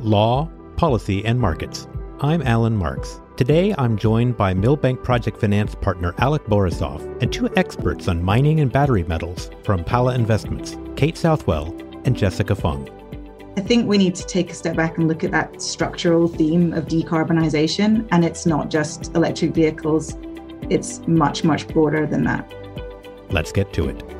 Law, Policy, and Markets. I'm Alan Marks. Today, I'm joined by Milbank Project Finance partner Alec Borisov and two experts on mining and battery metals from Pala Investments, Kate Southwell and Jessica Fung. I think we need to take a step back and look at that structural theme of decarbonisation. And it's not just electric vehicles, it's much, much broader than that. Let's get to it.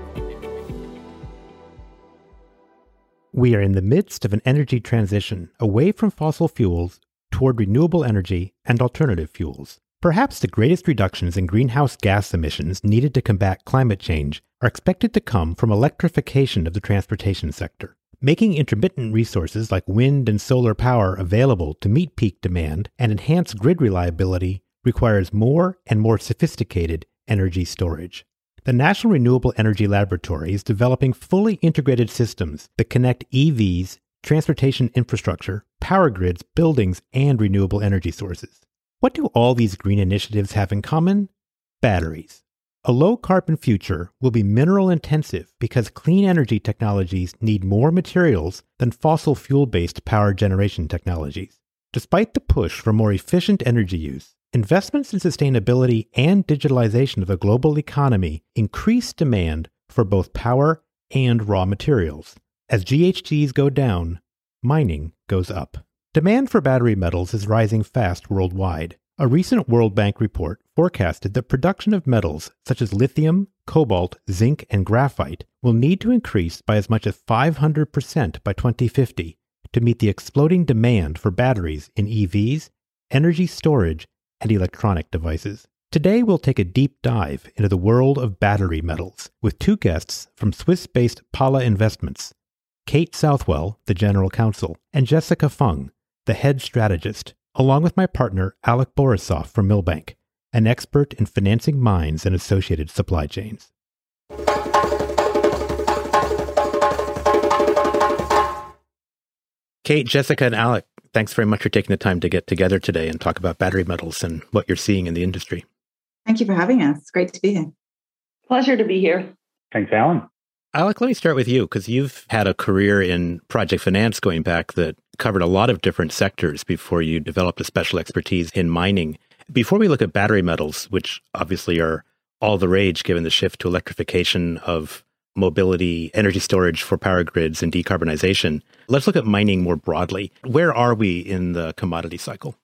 We are in the midst of an energy transition away from fossil fuels toward renewable energy and alternative fuels. Perhaps the greatest reductions in greenhouse gas emissions needed to combat climate change are expected to come from electrification of the transportation sector. Making intermittent resources like wind and solar power available to meet peak demand and enhance grid reliability requires more and more sophisticated energy storage. The National Renewable Energy Laboratory is developing fully integrated systems that connect EVs, transportation infrastructure, power grids, buildings, and renewable energy sources. What do all these green initiatives have in common? Batteries. A low carbon future will be mineral intensive because clean energy technologies need more materials than fossil fuel based power generation technologies. Despite the push for more efficient energy use, Investments in sustainability and digitalization of the global economy increase demand for both power and raw materials. As GHGs go down, mining goes up. Demand for battery metals is rising fast worldwide. A recent World Bank report forecasted that production of metals such as lithium, cobalt, zinc, and graphite will need to increase by as much as 500% by 2050 to meet the exploding demand for batteries in EVs, energy storage, and electronic devices. Today, we'll take a deep dive into the world of battery metals with two guests from Swiss based Pala Investments Kate Southwell, the General Counsel, and Jessica Fung, the head strategist, along with my partner Alec Borisov from Milbank, an expert in financing mines and associated supply chains. Kate, Jessica, and Alec, thanks very much for taking the time to get together today and talk about battery metals and what you're seeing in the industry. Thank you for having us. It's great to be here. Pleasure to be here. Thanks, Alan. Alec, let me start with you because you've had a career in project finance going back that covered a lot of different sectors before you developed a special expertise in mining. Before we look at battery metals, which obviously are all the rage given the shift to electrification of mobility, energy storage for power grids, and decarbonization. Let's look at mining more broadly. Where are we in the commodity cycle?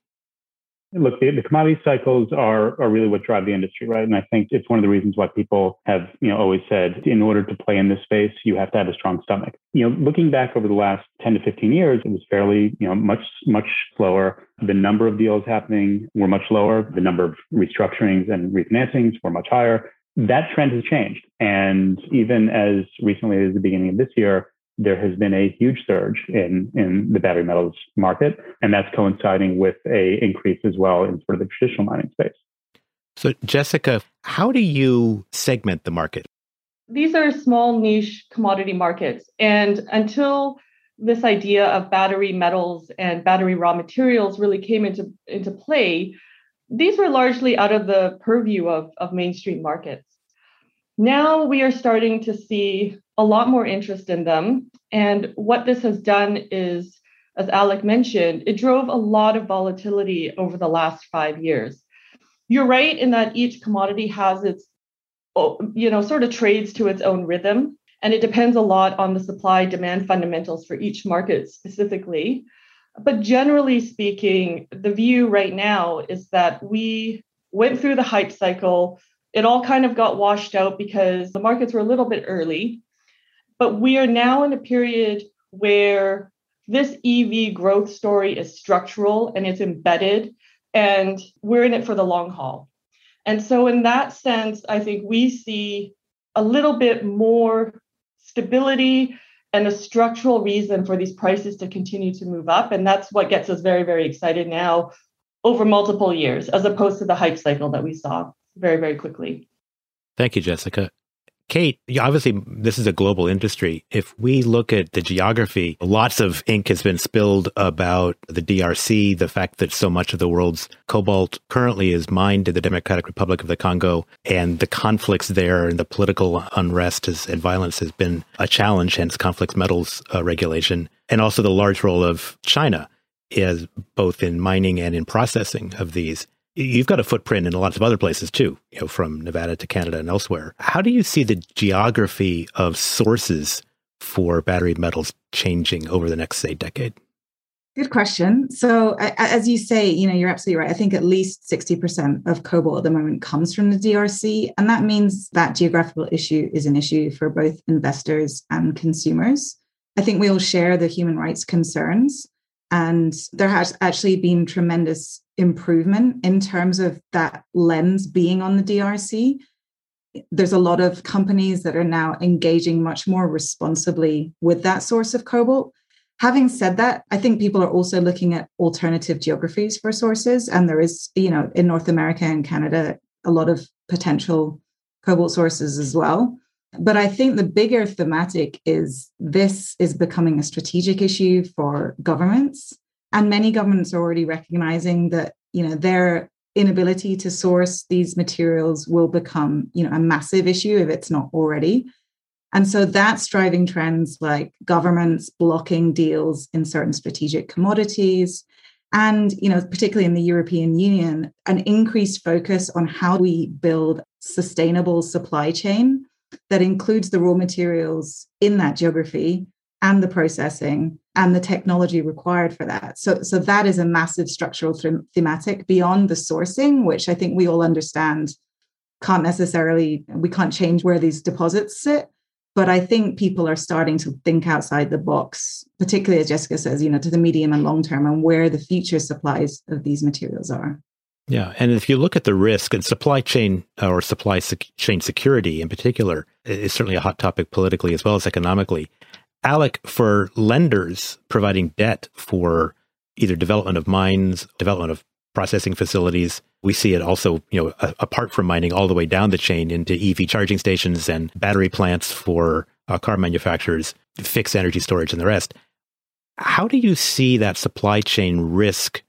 Look, the, the, commodity cycles are, are really what drive the industry, right? And I think it's one of the reasons why people have, you know, always said in order to play in this space, you have to have a strong stomach. You know, looking back over the last 10 to 15 years, it was fairly, you know, much, much slower. The number of deals happening were much lower. The number of restructurings and refinancings were much higher that trend has changed. And even as recently as the beginning of this year, there has been a huge surge in, in the battery metals market. And that's coinciding with a increase as well in sort of the traditional mining space. So Jessica, how do you segment the market? These are small niche commodity markets. And until this idea of battery metals and battery raw materials really came into, into play, these were largely out of the purview of, of mainstream markets. Now we are starting to see a lot more interest in them. And what this has done is, as Alec mentioned, it drove a lot of volatility over the last five years. You're right in that each commodity has its, you know, sort of trades to its own rhythm. And it depends a lot on the supply demand fundamentals for each market specifically. But generally speaking, the view right now is that we went through the hype cycle. It all kind of got washed out because the markets were a little bit early. But we are now in a period where this EV growth story is structural and it's embedded, and we're in it for the long haul. And so, in that sense, I think we see a little bit more stability and a structural reason for these prices to continue to move up. And that's what gets us very, very excited now over multiple years, as opposed to the hype cycle that we saw very, very quickly. Thank you, Jessica. Kate, obviously, this is a global industry. If we look at the geography, lots of ink has been spilled about the DRC, the fact that so much of the world's cobalt currently is mined in the Democratic Republic of the Congo, and the conflicts there and the political unrest and violence has been a challenge, hence conflicts metals uh, regulation, and also the large role of China is both in mining and in processing of these. You've got a footprint in a lots of other places too, you know, from Nevada to Canada and elsewhere. How do you see the geography of sources for battery metals changing over the next, say, decade? Good question. So, as you say, you know, you're absolutely right. I think at least 60% of cobalt at the moment comes from the DRC. And that means that geographical issue is an issue for both investors and consumers. I think we all share the human rights concerns. And there has actually been tremendous improvement in terms of that lens being on the DRC. There's a lot of companies that are now engaging much more responsibly with that source of cobalt Having said that, I think people are also looking at alternative geographies for sources. And there is, you know, in North America and Canada, a lot of potential cobalt sources as well. But I think the bigger thematic is this is becoming a strategic issue for governments. And many governments are already recognizing that, you know, their inability to source these materials will become, you know, a massive issue if it's not already. And so that's driving trends like governments blocking deals in certain strategic commodities. And, you know, particularly in the European Union, an increased focus on how we build sustainable supply chain that includes the raw materials in that geography and the processing and the technology required for that. So, so that is a massive structural thematic beyond the sourcing, which I think we all understand can't necessarily, we can't change where these deposits sit. But I think people are starting to think outside the box, particularly as Jessica says, you know, to the medium and long term and where the future supplies of these materials are. Yeah. And if you look at the risk and supply chain uh, or supply sec- chain security in particular, is certainly a hot topic politically as well as economically. Alec, for lenders providing debt for either development of mines, development of processing facilities. We see it also, you know, a, apart from mining, all the way down the chain into EV charging stations and battery plants for uh, car manufacturers, fixed energy storage, and the rest. How do you see that supply chain risk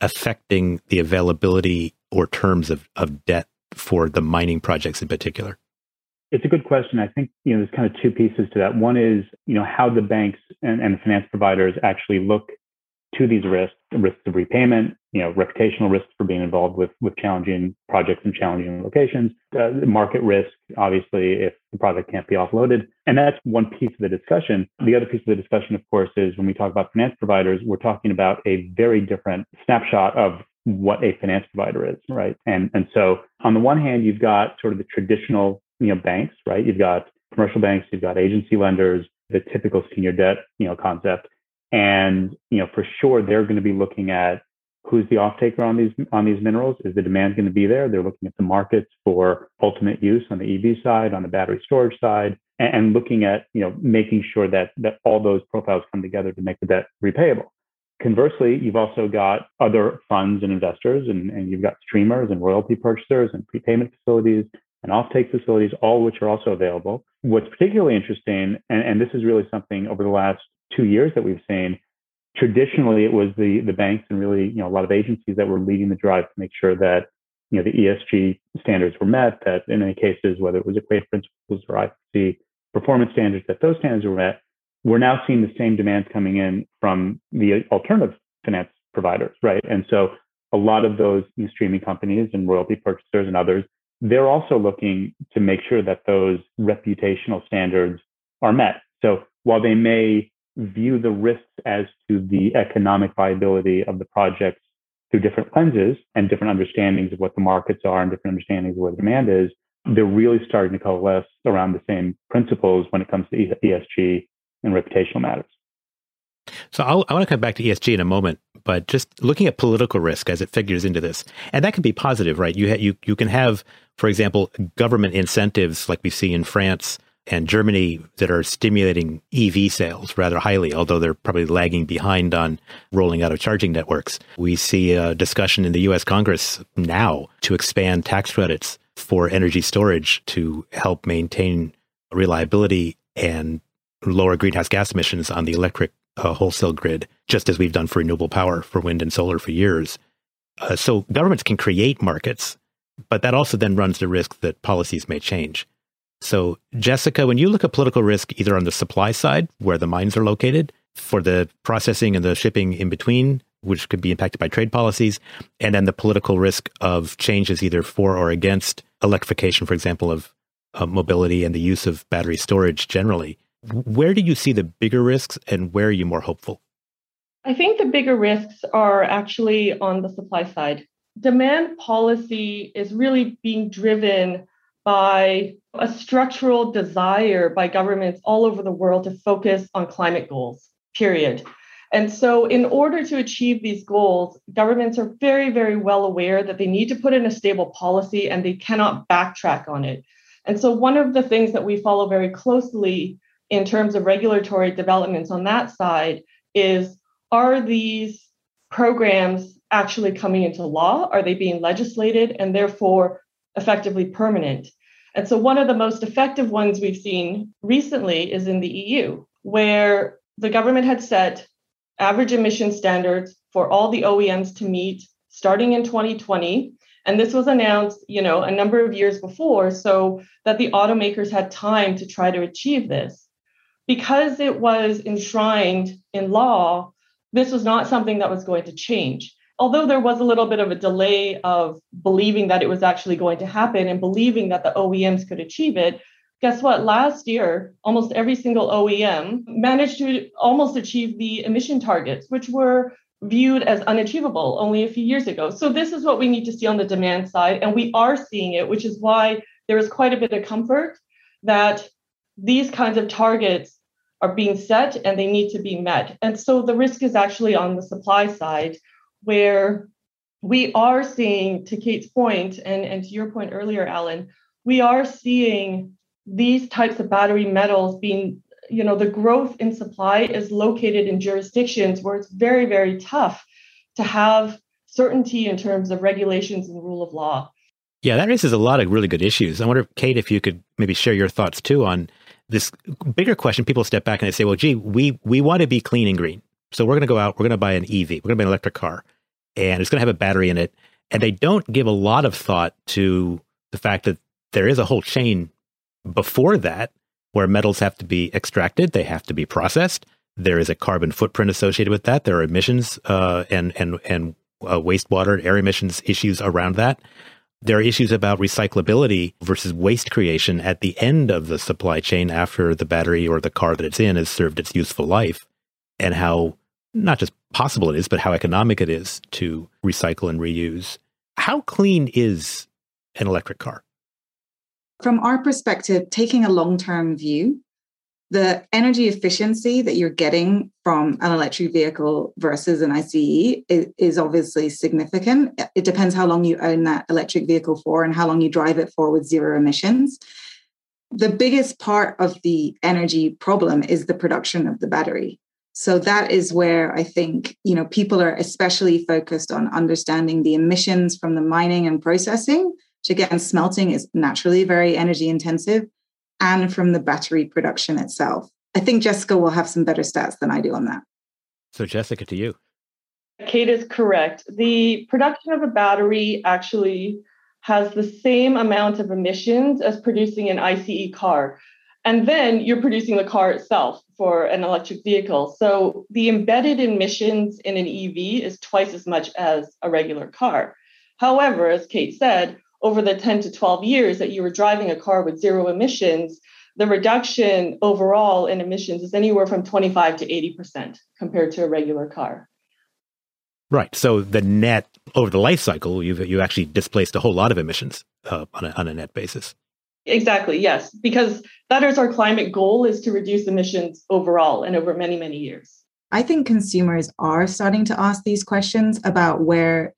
affecting the availability or terms of, of debt for the mining projects in particular? It's a good question. I think you know there's kind of two pieces to that. One is you know how the banks and, and finance providers actually look to these risks, risks of repayment, you know, reputational risks for being involved with with challenging projects and challenging locations, uh, market risk, obviously, if the project can't be offloaded, and that's one piece of the discussion. The other piece of the discussion, of course, is when we talk about finance providers, we're talking about a very different snapshot of what a finance provider is, right? And and so on the one hand, you've got sort of the traditional, you know, banks, right? You've got commercial banks, you've got agency lenders, the typical senior debt, you know, concept. And you know, for sure, they're going to be looking at who's the off taker on these on these minerals. Is the demand going to be there? They're looking at the markets for ultimate use on the EV side, on the battery storage side, and, and looking at you know making sure that that all those profiles come together to make the debt repayable. Conversely, you've also got other funds and investors, and, and you've got streamers and royalty purchasers and prepayment facilities and offtake facilities, all which are also available. What's particularly interesting, and, and this is really something over the last two years that we've seen, traditionally it was the the banks and really you know a lot of agencies that were leading the drive to make sure that you know the ESG standards were met. That in many cases, whether it was Equator Principles or IFC performance standards, that those standards were met. We're now seeing the same demands coming in from the alternative finance providers, right? And so a lot of those streaming companies and royalty purchasers and others, they're also looking to make sure that those reputational standards are met. So while they may view the risks as to the economic viability of the projects through different lenses and different understandings of what the markets are and different understandings of where the demand is, they're really starting to coalesce around the same principles when it comes to ESG and reputational matters. So I'll, i want to come back to ESG in a moment, but just looking at political risk as it figures into this, and that can be positive, right? You ha- you you can have, for example, government incentives like we see in France and Germany that are stimulating EV sales rather highly, although they're probably lagging behind on rolling out of charging networks. We see a discussion in the US Congress now to expand tax credits for energy storage to help maintain reliability and lower greenhouse gas emissions on the electric uh, wholesale grid, just as we've done for renewable power for wind and solar for years. Uh, so governments can create markets, but that also then runs the risk that policies may change. So, Jessica, when you look at political risk, either on the supply side, where the mines are located, for the processing and the shipping in between which could be impacted by trade policies, and then the political risk of changes either for or against electrification, for example, of uh, mobility and the use of battery storage generally. Where do you see the bigger risks and where are you more hopeful? I think the bigger risks are actually on the supply side. Demand policy is really being driven by a structural desire by governments all over the world to focus on climate goals, period. And so, in order to achieve these goals, governments are very, very well aware that they need to put in a stable policy and they cannot backtrack on it. And so, one of the things that we follow very closely in terms of regulatory developments on that side is are these programs actually coming into law? Are they being legislated and therefore effectively permanent? And so, one of the most effective ones we've seen recently is in the EU, where the government had set average emission standards for all the OEMs to meet starting in 2020 and this was announced you know a number of years before so that the automakers had time to try to achieve this because it was enshrined in law this was not something that was going to change although there was a little bit of a delay of believing that it was actually going to happen and believing that the OEMs could achieve it guess what last year almost every single OEM managed to almost achieve the emission targets which were viewed as unachievable only a few years ago. So this is what we need to see on the demand side and we are seeing it which is why there is quite a bit of comfort that these kinds of targets are being set and they need to be met. And so the risk is actually on the supply side where we are seeing to Kate's point and and to your point earlier Alan, we are seeing these types of battery metals being you know the growth in supply is located in jurisdictions where it's very very tough to have certainty in terms of regulations and rule of law yeah that raises a lot of really good issues i wonder kate if you could maybe share your thoughts too on this bigger question people step back and they say well gee we we want to be clean and green so we're going to go out we're going to buy an ev we're going to buy an electric car and it's going to have a battery in it and they don't give a lot of thought to the fact that there is a whole chain before that where metals have to be extracted, they have to be processed. There is a carbon footprint associated with that. There are emissions uh, and and and uh, wastewater, air emissions issues around that. There are issues about recyclability versus waste creation at the end of the supply chain after the battery or the car that it's in has served its useful life, and how not just possible it is, but how economic it is to recycle and reuse. How clean is an electric car? From our perspective, taking a long term view, the energy efficiency that you're getting from an electric vehicle versus an ICE is, is, obviously significant. It depends how long you own that electric vehicle for and how long you drive it for with zero emissions. The biggest part of the energy problem is the production of the battery. So that is where I think, you know, people are especially focused on understanding the emissions from the mining and processing which again, smelting is naturally very energy intensive, and from the battery production itself. I think Jessica will have some better stats than I do on that. So, Jessica, to you. Kate is correct. The production of a battery actually has the same amount of emissions as producing an ICE car. And then you're producing the car itself for an electric vehicle. So the embedded emissions in an EV is twice as much as a regular car. However, as Kate said, over the 10 to 12 years that you were driving a car with zero emissions, the reduction overall in emissions is anywhere from 25 to 80% compared to a regular car. Right. So the net over the life cycle, you've you actually displaced a whole lot of emissions uh, on, a, on a net basis. Exactly. Yes, because that is our climate goal: is to reduce emissions overall and over many many years. I think consumers are starting to ask these questions about where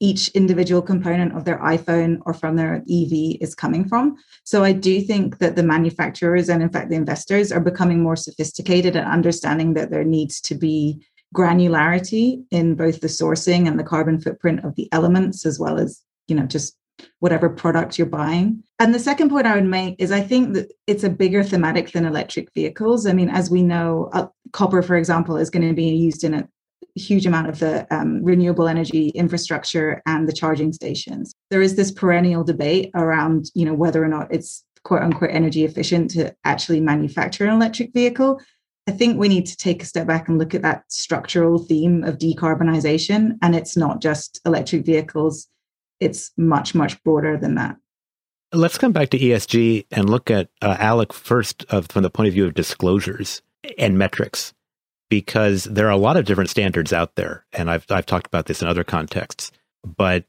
each individual component of their iPhone or from their EV is coming from. So I do think that the manufacturers and, in fact, the investors are becoming more sophisticated and understanding that there needs to be granularity in both the sourcing and the carbon footprint of the elements, as well as, you know, just whatever product you're buying. And the second point I would make is I think that it's a bigger thematic than electric vehicles. I mean, as we know, uh, copper, for example, is going to be used in a huge amount of the um, renewable energy infrastructure and the charging stations. There is this perennial debate around, you know, whether or not it's quote unquote energy efficient to actually manufacture an electric vehicle. I think we need to take a step back and look at that structural theme of decarbonization. And it's not just electric vehicles, it's much, much broader than that. Let's come back to ESG and look at uh, Alec first of, from the point of view of disclosures and metrics, because there are a lot of different standards out there. And I've, I've talked about this in other contexts. But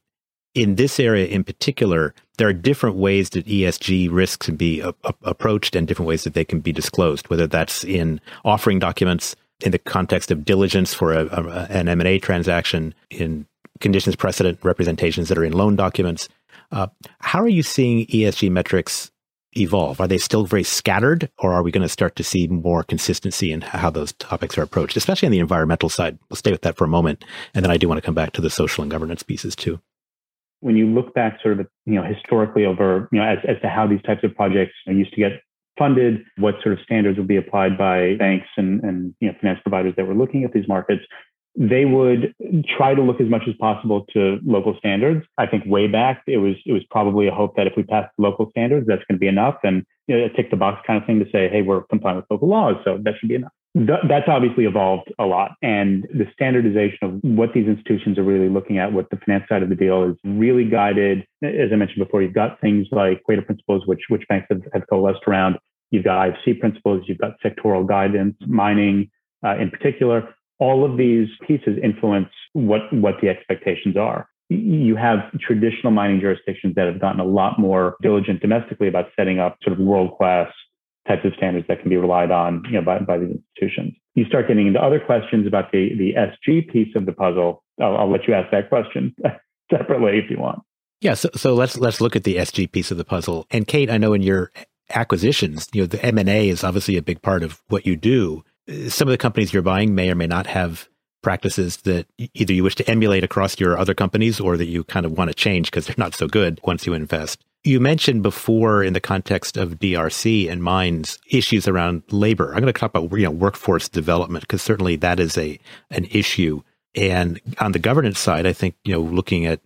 in this area in particular, there are different ways that ESG risks can be a, a, approached and different ways that they can be disclosed, whether that's in offering documents in the context of diligence for a, an M&A transaction, in conditions precedent representations that are in loan documents. Uh, how are you seeing ESG metrics evolve? Are they still very scattered, or are we going to start to see more consistency in how those topics are approached, especially on the environmental side? We'll stay with that for a moment, and then I do want to come back to the social and governance pieces too when you look back sort of, you know, historically over, you know, as, as to how these types of projects used to get funded, what sort of standards would be applied by banks and, and you know, finance providers that were looking at these markets, they would try to look as much as possible to local standards. I think way back it was it was probably a hope that if we pass local standards, that's going to be enough, and you know, a tick the box kind of thing to say, hey, we're compliant with local laws, so that should be enough that's obviously evolved a lot. And the standardization of what these institutions are really looking at, what the finance side of the deal is really guided. As I mentioned before, you've got things like Equator principles, which, which banks have, have coalesced around. You've got IFC principles, you've got sectoral guidance, mining uh, in particular. All of these pieces influence what, what the expectations are. You have traditional mining jurisdictions that have gotten a lot more diligent domestically about setting up sort of world class types of standards that can be relied on you know, by, by these institutions. You start getting into other questions about the, the SG piece of the puzzle. I'll, I'll let you ask that question separately if you want. Yeah, so, so let's let's look at the SG piece of the puzzle. And Kate, I know in your acquisitions, you know, the M and A is obviously a big part of what you do. Some of the companies you're buying may or may not have practices that either you wish to emulate across your other companies or that you kind of want to change because they're not so good once you invest. You mentioned before in the context of DRC and mines issues around labor. I'm going to talk about you know workforce development because certainly that is a an issue. And on the governance side, I think you know looking at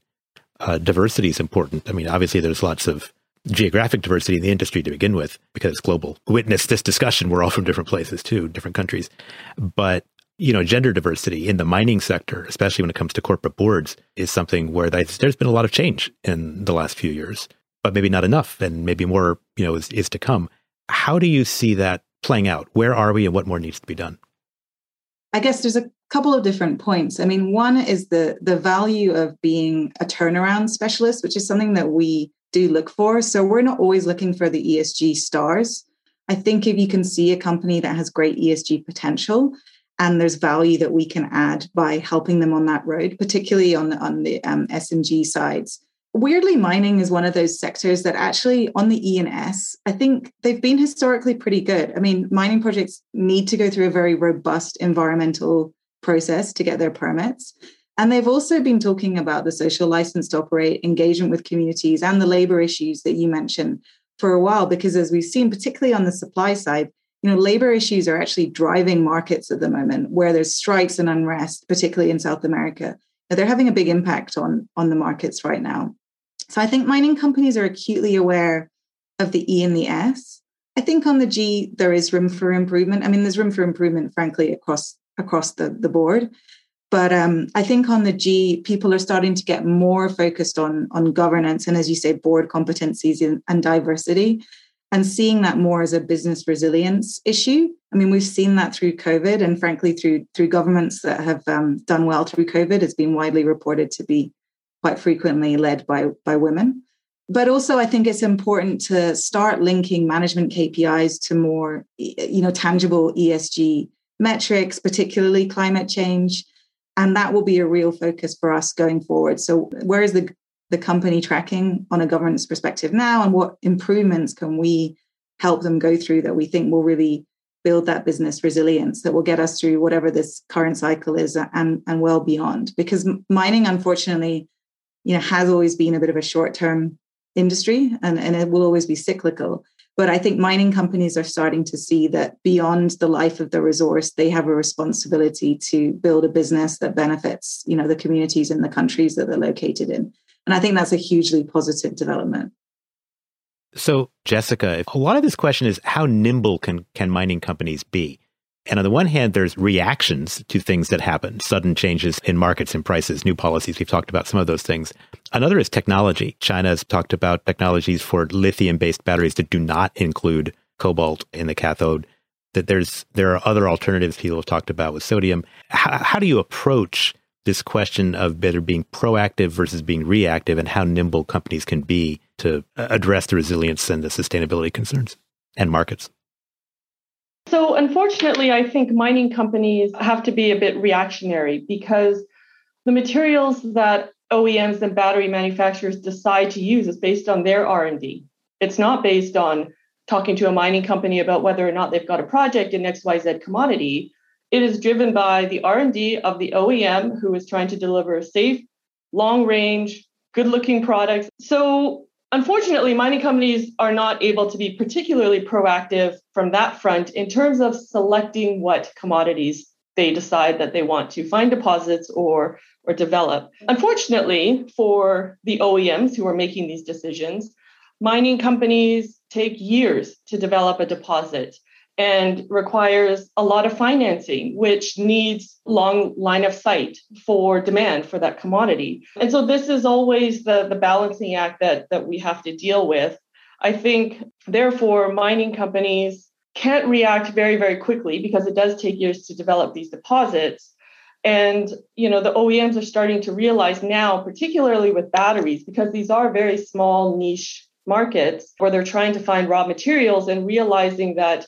uh, diversity is important. I mean, obviously there's lots of geographic diversity in the industry to begin with because it's global. Witness this discussion. We're all from different places too, different countries. But you know, gender diversity in the mining sector, especially when it comes to corporate boards, is something where there's been a lot of change in the last few years but maybe not enough, and maybe more, you know, is, is to come. How do you see that playing out? Where are we, and what more needs to be done? I guess there's a couple of different points. I mean, one is the the value of being a turnaround specialist, which is something that we do look for. So we're not always looking for the ESG stars. I think if you can see a company that has great ESG potential and there's value that we can add by helping them on that road, particularly on the on the um, S and G sides, weirdly mining is one of those sectors that actually on the e and s i think they've been historically pretty good i mean mining projects need to go through a very robust environmental process to get their permits and they've also been talking about the social license to operate engagement with communities and the labor issues that you mentioned for a while because as we've seen particularly on the supply side you know labor issues are actually driving markets at the moment where there's strikes and unrest particularly in south america they're having a big impact on on the markets right now so I think mining companies are acutely aware of the E and the S. I think on the G there is room for improvement. I mean, there's room for improvement, frankly, across across the, the board. But um, I think on the G, people are starting to get more focused on on governance and, as you say, board competencies and, and diversity, and seeing that more as a business resilience issue. I mean, we've seen that through COVID, and frankly, through through governments that have um, done well through COVID, It's been widely reported to be quite frequently led by, by women. But also, I think it's important to start linking management KPIs to more, you know, tangible ESG metrics, particularly climate change, and that will be a real focus for us going forward. So, where is the the company tracking on a governance perspective now, and what improvements can we help them go through that we think will really build that business resilience that will get us through whatever this current cycle is and and well beyond? Because mining, unfortunately, you know has always been a bit of a short term industry and, and it will always be cyclical but i think mining companies are starting to see that beyond the life of the resource they have a responsibility to build a business that benefits you know the communities and the countries that they're located in. And i think that's a hugely positive development. So jessica a lot of this question is how nimble can can mining companies be And on the one hand, there's reactions to things that happen, sudden changes in markets and prices, new policies. We've talked about some of those things. Another is technology. China has talked about technologies for lithium based batteries that do not include cobalt in the cathode. That there's there are other alternatives people have talked about with sodium. How, how do you approach this question of better being proactive versus being reactive and how nimble companies can be to address the resilience and the sustainability concerns and markets? So, unfortunately, I think mining companies have to be a bit reactionary because the materials that OEMs and battery manufacturers decide to use is based on their R&D. It's not based on talking to a mining company about whether or not they've got a project in XYZ commodity. It is driven by the R&D of the OEM who is trying to deliver a safe, long-range, good-looking products. So Unfortunately, mining companies are not able to be particularly proactive from that front in terms of selecting what commodities they decide that they want to find deposits or, or develop. Unfortunately, for the OEMs who are making these decisions, mining companies take years to develop a deposit and requires a lot of financing, which needs long line of sight for demand for that commodity. And so this is always the, the balancing act that, that we have to deal with. I think, therefore, mining companies can't react very, very quickly because it does take years to develop these deposits. And you know, the OEMs are starting to realize now, particularly with batteries, because these are very small niche markets where they're trying to find raw materials and realizing that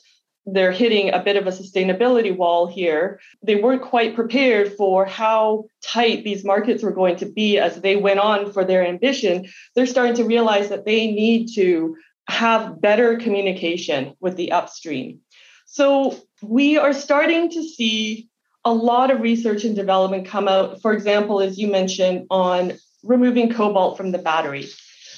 they're hitting a bit of a sustainability wall here. They weren't quite prepared for how tight these markets were going to be as they went on for their ambition. They're starting to realize that they need to have better communication with the upstream. So we are starting to see a lot of research and development come out, for example, as you mentioned, on removing cobalt from the battery.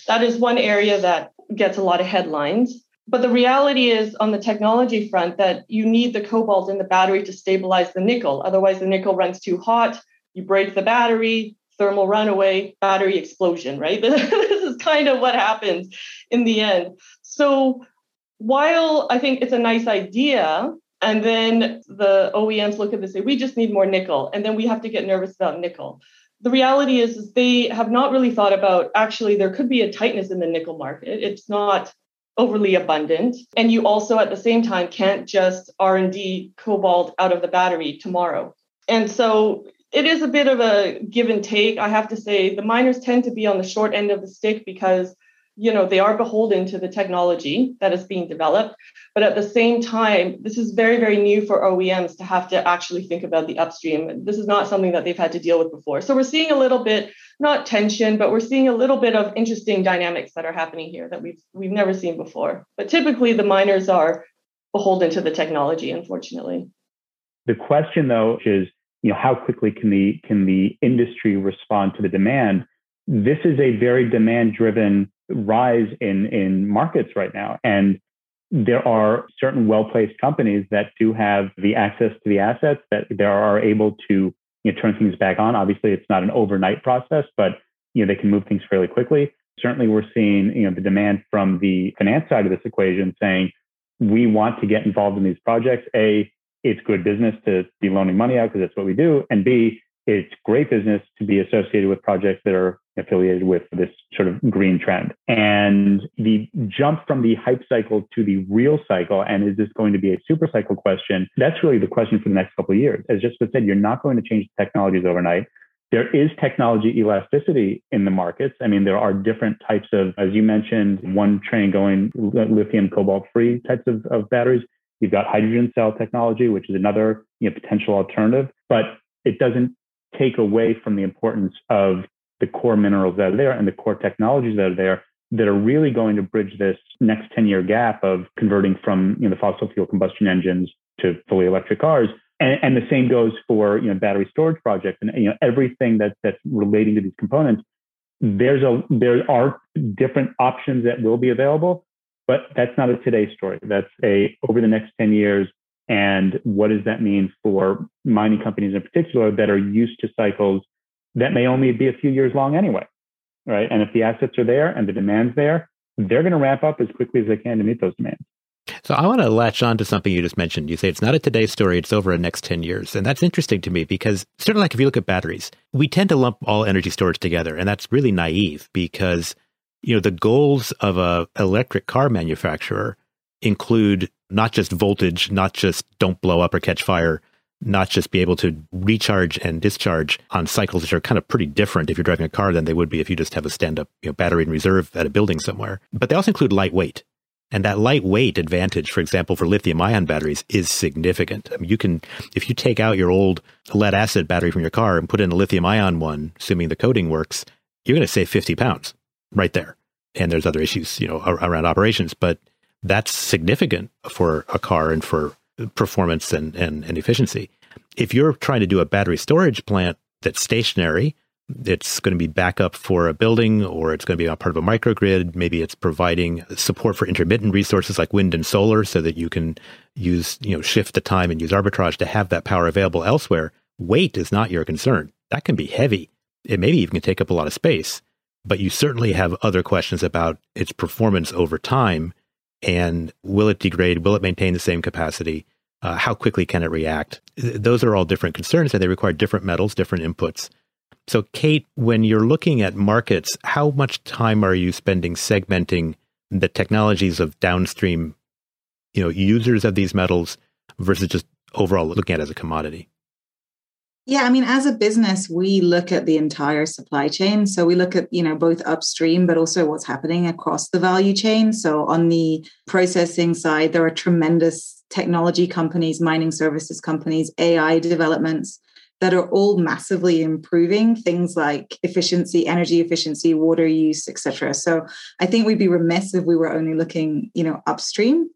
That is one area that gets a lot of headlines. But the reality is on the technology front that you need the cobalt in the battery to stabilize the nickel. Otherwise, the nickel runs too hot, you break the battery, thermal runaway, battery explosion, right? this is kind of what happens in the end. So while I think it's a nice idea, and then the OEMs look at this and say, we just need more nickel. And then we have to get nervous about nickel. The reality is, is they have not really thought about actually there could be a tightness in the nickel market. It's not overly abundant. And you also at the same time can't just r&d cobalt out of the battery tomorrow. And so it is a bit of a give and take i have to say. The miners tend to be on the short end of the stick because you know they are beholden to the technology that is being developed but at the same time this is very very new for oems to have to actually think about the upstream. This is not something that they've had to deal with before. So we're seeing a little bit not tension but we're seeing a little bit of interesting dynamics that are happening here that we've we've never seen before. But typically the miners are beholden to the technology unfortunately. The question though is you know how quickly can the can the industry respond to the demand? This is a very demand driven rise in in markets right now and there are certain well-placed companies that do have the access to the assets that they are able to you know, turn things back on. Obviously, it's not an overnight process, but you know they can move things fairly quickly. Certainly, we're seeing you know the demand from the finance side of this equation saying we want to get involved in these projects. A, it's good business to be loaning money out because that's what we do, and B, it's great business to be associated with projects that are affiliated with this sort of green trend. And the jump from the hype cycle to the real cycle, and is this going to be a super cycle question? That's really the question for the next couple of years. As just said, you're not going to change the technologies overnight. There is technology elasticity in the markets. I mean, there are different types of, as you mentioned, one train going lithium cobalt free types of, of batteries. You've got hydrogen cell technology, which is another you know, potential alternative, but it doesn't take away from the importance of the core minerals that are there and the core technologies that are there that are really going to bridge this next 10 year gap of converting from you know, the fossil fuel combustion engines to fully electric cars. And, and, the same goes for you know, battery storage projects and you know, everything that, that's relating to these components. There's a, there are different options that will be available, but that's not a today story. That's a over the next 10 years, and what does that mean for mining companies in particular that are used to cycles that may only be a few years long anyway, right? And if the assets are there and the demand's there, they're going to ramp up as quickly as they can to meet those demands. So I want to latch on to something you just mentioned. You say it's not a today story, it's over the next 10 years. And that's interesting to me because certainly like if you look at batteries, we tend to lump all energy storage together. And that's really naive because, you know, the goals of a electric car manufacturer include not just voltage, not just don't blow up or catch fire, not just be able to recharge and discharge on cycles that are kind of pretty different if you're driving a car than they would be if you just have a stand-up you know, battery in reserve at a building somewhere. But they also include lightweight. And that lightweight advantage, for example, for lithium ion batteries is significant. I mean, you can, if you take out your old lead acid battery from your car and put in a lithium ion one, assuming the coating works, you're going to save 50 pounds right there. And there's other issues, you know, around operations, but that's significant for a car and for performance and, and, and efficiency. If you're trying to do a battery storage plant that's stationary, it's going to be backup for a building or it's going to be a part of a microgrid. Maybe it's providing support for intermittent resources like wind and solar so that you can use, you know, shift the time and use arbitrage to have that power available elsewhere. Weight is not your concern. That can be heavy. It maybe even can take up a lot of space, but you certainly have other questions about its performance over time and will it degrade? Will it maintain the same capacity? Uh, how quickly can it react? Those are all different concerns and they require different metals, different inputs. So, Kate, when you're looking at markets, how much time are you spending segmenting the technologies of downstream, you know, users of these metals versus just overall looking at it as a commodity? Yeah, I mean, as a business, we look at the entire supply chain. So we look at, you know, both upstream, but also what's happening across the value chain. So on the processing side, there are tremendous technology companies, mining services companies, AI developments that are all massively improving things like efficiency, energy efficiency, water use, etc. So I think we'd be remiss if we were only looking, you know, upstream.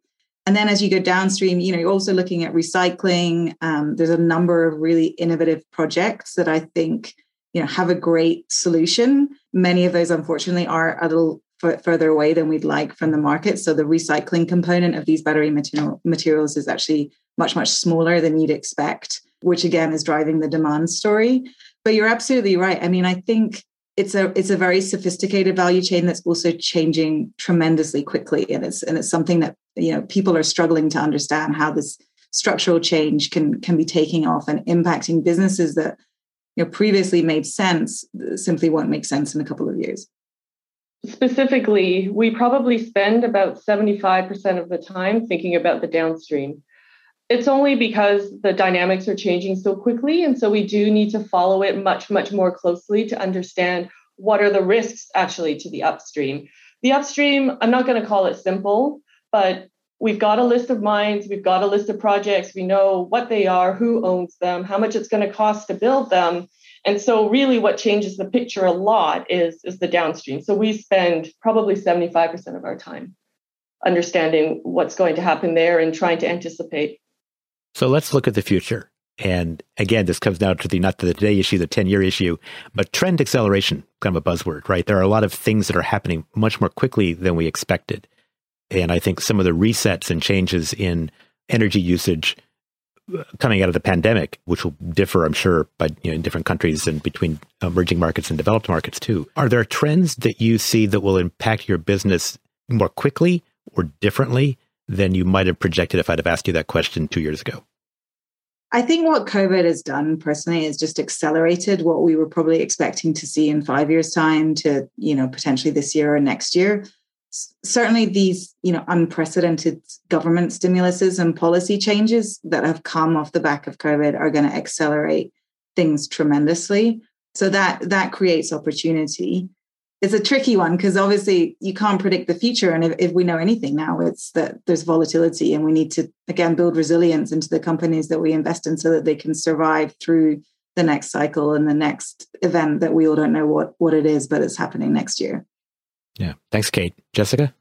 And then as you go downstream, you know, you're also looking at recycling. Um, there's a number of really innovative projects that I think, you know, have a great solution. Many of those, unfortunately, are a little f- further away than we'd like from the market. So the recycling component of these battery material, materials is actually much, much smaller than you'd expect, which again is driving the demand story. But you're absolutely right. I mean, I think it's a it's a very sophisticated value chain that's also changing tremendously quickly. And it's and it's something that you know people are struggling to understand how this structural change can can be taking off and impacting businesses that you know previously made sense simply won't make sense in a couple of years. Specifically we probably spend about 75% of the time thinking about the downstream it's only because the dynamics are changing so quickly and so we do need to follow it much much more closely to understand what are the risks actually to the upstream the upstream i'm not going to call it simple but we've got a list of mines, we've got a list of projects, we know what they are, who owns them, how much it's going to cost to build them. And so really what changes the picture a lot is, is the downstream. So we spend probably 75% of our time understanding what's going to happen there and trying to anticipate. So let's look at the future. And again, this comes down to the not the today issue, the 10 year issue, but trend acceleration, kind of a buzzword, right? There are a lot of things that are happening much more quickly than we expected. And I think some of the resets and changes in energy usage uh, coming out of the pandemic, which will differ, I'm sure, but you know, in different countries and between emerging markets and developed markets too. Are there trends that you see that will impact your business more quickly or differently than you might have projected if I'd have asked you that question two years ago? I think what COVID has done personally is just accelerated what we were probably expecting to see in five years' time to, you know, potentially this year or next year. Certainly these you know unprecedented government stimuluses and policy changes that have come off the back of covid are going to accelerate things tremendously. So that that creates opportunity it's a tricky one because obviously you can't predict the future and if, if we know anything now it's that there's volatility and we need to again build resilience into the companies that we invest in so that they can survive through the next cycle and the next event that we all don't know what what it is but it's happening next year yeah. Thanks, Kate. Jessica?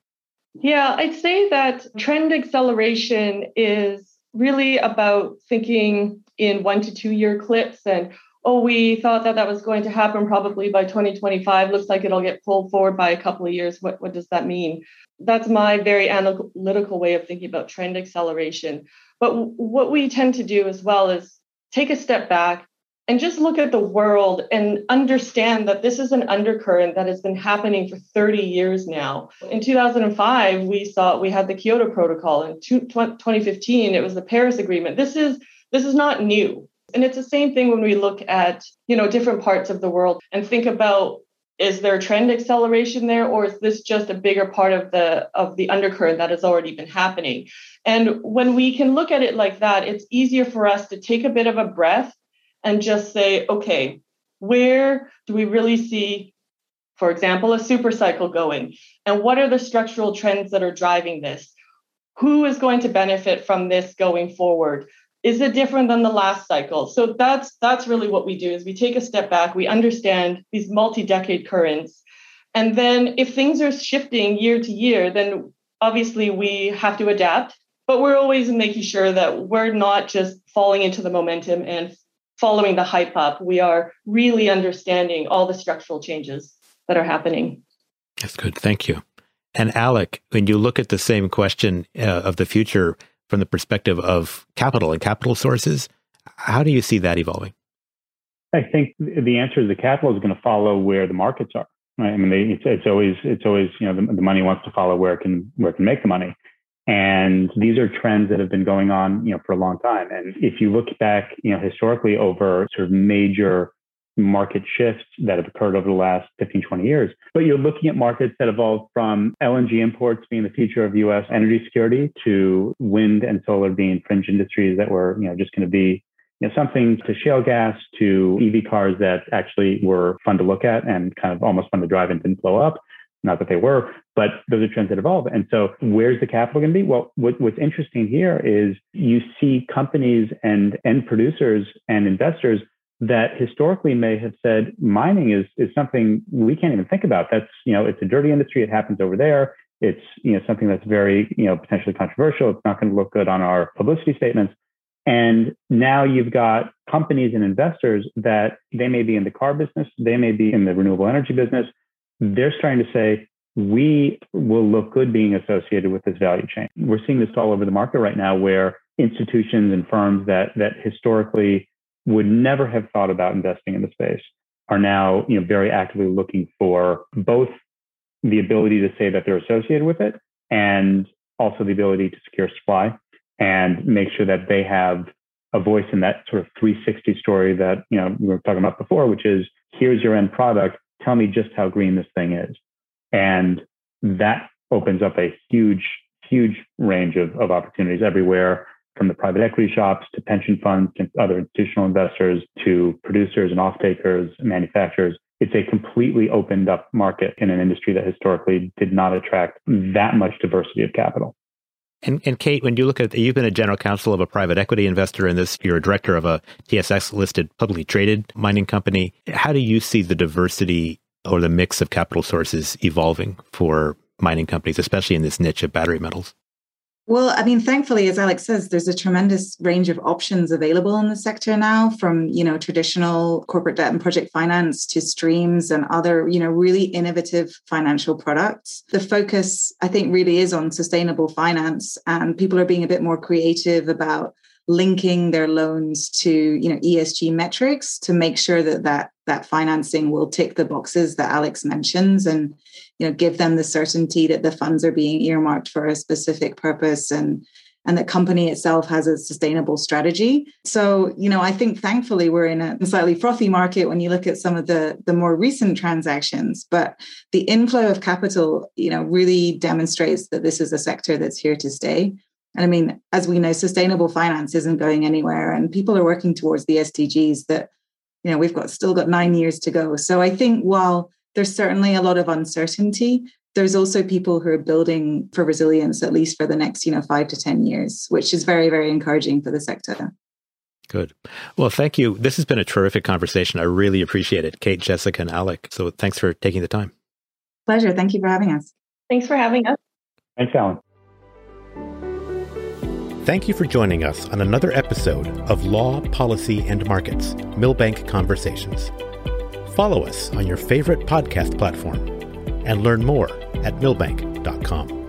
Yeah, I'd say that trend acceleration is really about thinking in one to two year clips and oh we thought that that was going to happen probably by 2025 looks like it'll get pulled forward by a couple of years what, what does that mean that's my very analytical way of thinking about trend acceleration but w- what we tend to do as well is take a step back and just look at the world and understand that this is an undercurrent that has been happening for 30 years now. In 2005, we saw we had the Kyoto Protocol. In 2015, it was the Paris Agreement. This is this is not new. And it's the same thing when we look at, you know, different parts of the world and think about is there trend acceleration there or is this just a bigger part of the of the undercurrent that has already been happening? And when we can look at it like that it's easier for us to take a bit of a breath and just say okay where do we really see for example a super cycle going? And what are the structural trends that are driving this? Who is going to benefit from this going forward is it different than the last cycle? So that's that's really what we do is we take a step back we understand these multi-decade currents. And then if things are shifting year to year then obviously we have to adapt but we're always making sure that we're not just falling into the momentum and following the hype up. We are really understanding all the structural changes that are happening. That's good. Thank you. And alec when you look at the same question uh, of the future from the perspective of capital and capital sources. How do you see that evolving? I think the answer is the capital is going to follow where the markets are. Right? I mean, they, it's, it's, always it's always you know the, the, money wants to follow where it can where it can make the money, and these are trends that have been going on you know for a long time. And if you look back you know historically over sort of major market shifts that have occurred over the last 15, 20 years. But you're looking at markets that evolved from LNG imports being the future of US energy security to wind and solar being fringe industries that were, you know, just going to be you know, something to shale gas to EV cars that actually were fun to look at and kind of almost fun to drive and didn't blow up. Not that they were, but those are trends that evolve. And so, where's the capital going to be? Well, what, what's interesting here is you see companies and end producers and investors that historically may have said mining is is something we can't even think about. That's you know it's a dirty industry. It happens over there. It's you know something that's very you know potentially controversial. It's not going to look good on our publicity statements. And now you've got companies and investors that they may be in the car business, they may be in the renewable energy business. They're starting to say, we will look good being associated with this value chain. We're seeing this all over the market right now where institutions and firms that that historically would never have thought about investing in the space are now you know very actively looking for both the ability to say that they're associated with it and also the ability to secure supply and make sure that they have a voice in that sort of 360 story that you know we were talking about before which is here's your end product. Tell me just how green this thing is. And that opens up a huge huge range of, of opportunities everywhere from the private equity shops to pension funds to other institutional investors to producers and off-takers, manufacturers. It's a completely opened up market in an industry that historically did not attract that much diversity of capital. And, and Kate, when you look at, you've been a general counsel of a private equity investor in this, you're a director of a TSX listed publicly traded mining company. How do you see the diversity or the mix of capital sources evolving for mining companies, especially in this niche of battery metals? Well, I mean, thankfully, as Alex says, there's a tremendous range of options available in the sector now, from you know traditional corporate debt and project finance to streams and other you know really innovative financial products. The focus, I think, really is on sustainable finance, and people are being a bit more creative about linking their loans to you know ESG metrics to make sure that that that financing will tick the boxes that Alex mentions and you know give them the certainty that the funds are being earmarked for a specific purpose and and the company itself has a sustainable strategy. So, you know, I think thankfully we're in a slightly frothy market when you look at some of the the more recent transactions, but the inflow of capital, you know, really demonstrates that this is a sector that's here to stay. And I mean, as we know, sustainable finance isn't going anywhere, and people are working towards the SDGs that, you know, we've got still got nine years to go. So I think while there's certainly a lot of uncertainty, there's also people who are building for resilience at least for the next, you know, five to 10 years, which is very, very encouraging for the sector. Good. Well, thank you. This has been a terrific conversation. I really appreciate it, Kate, Jessica, and Alec. So thanks for taking the time. Pleasure. Thank you for having us. Thanks for having us. Thanks, Alan. Thank you for joining us on another episode of Law, Policy, and Markets Milbank Conversations. Follow us on your favorite podcast platform and learn more at milbank.com.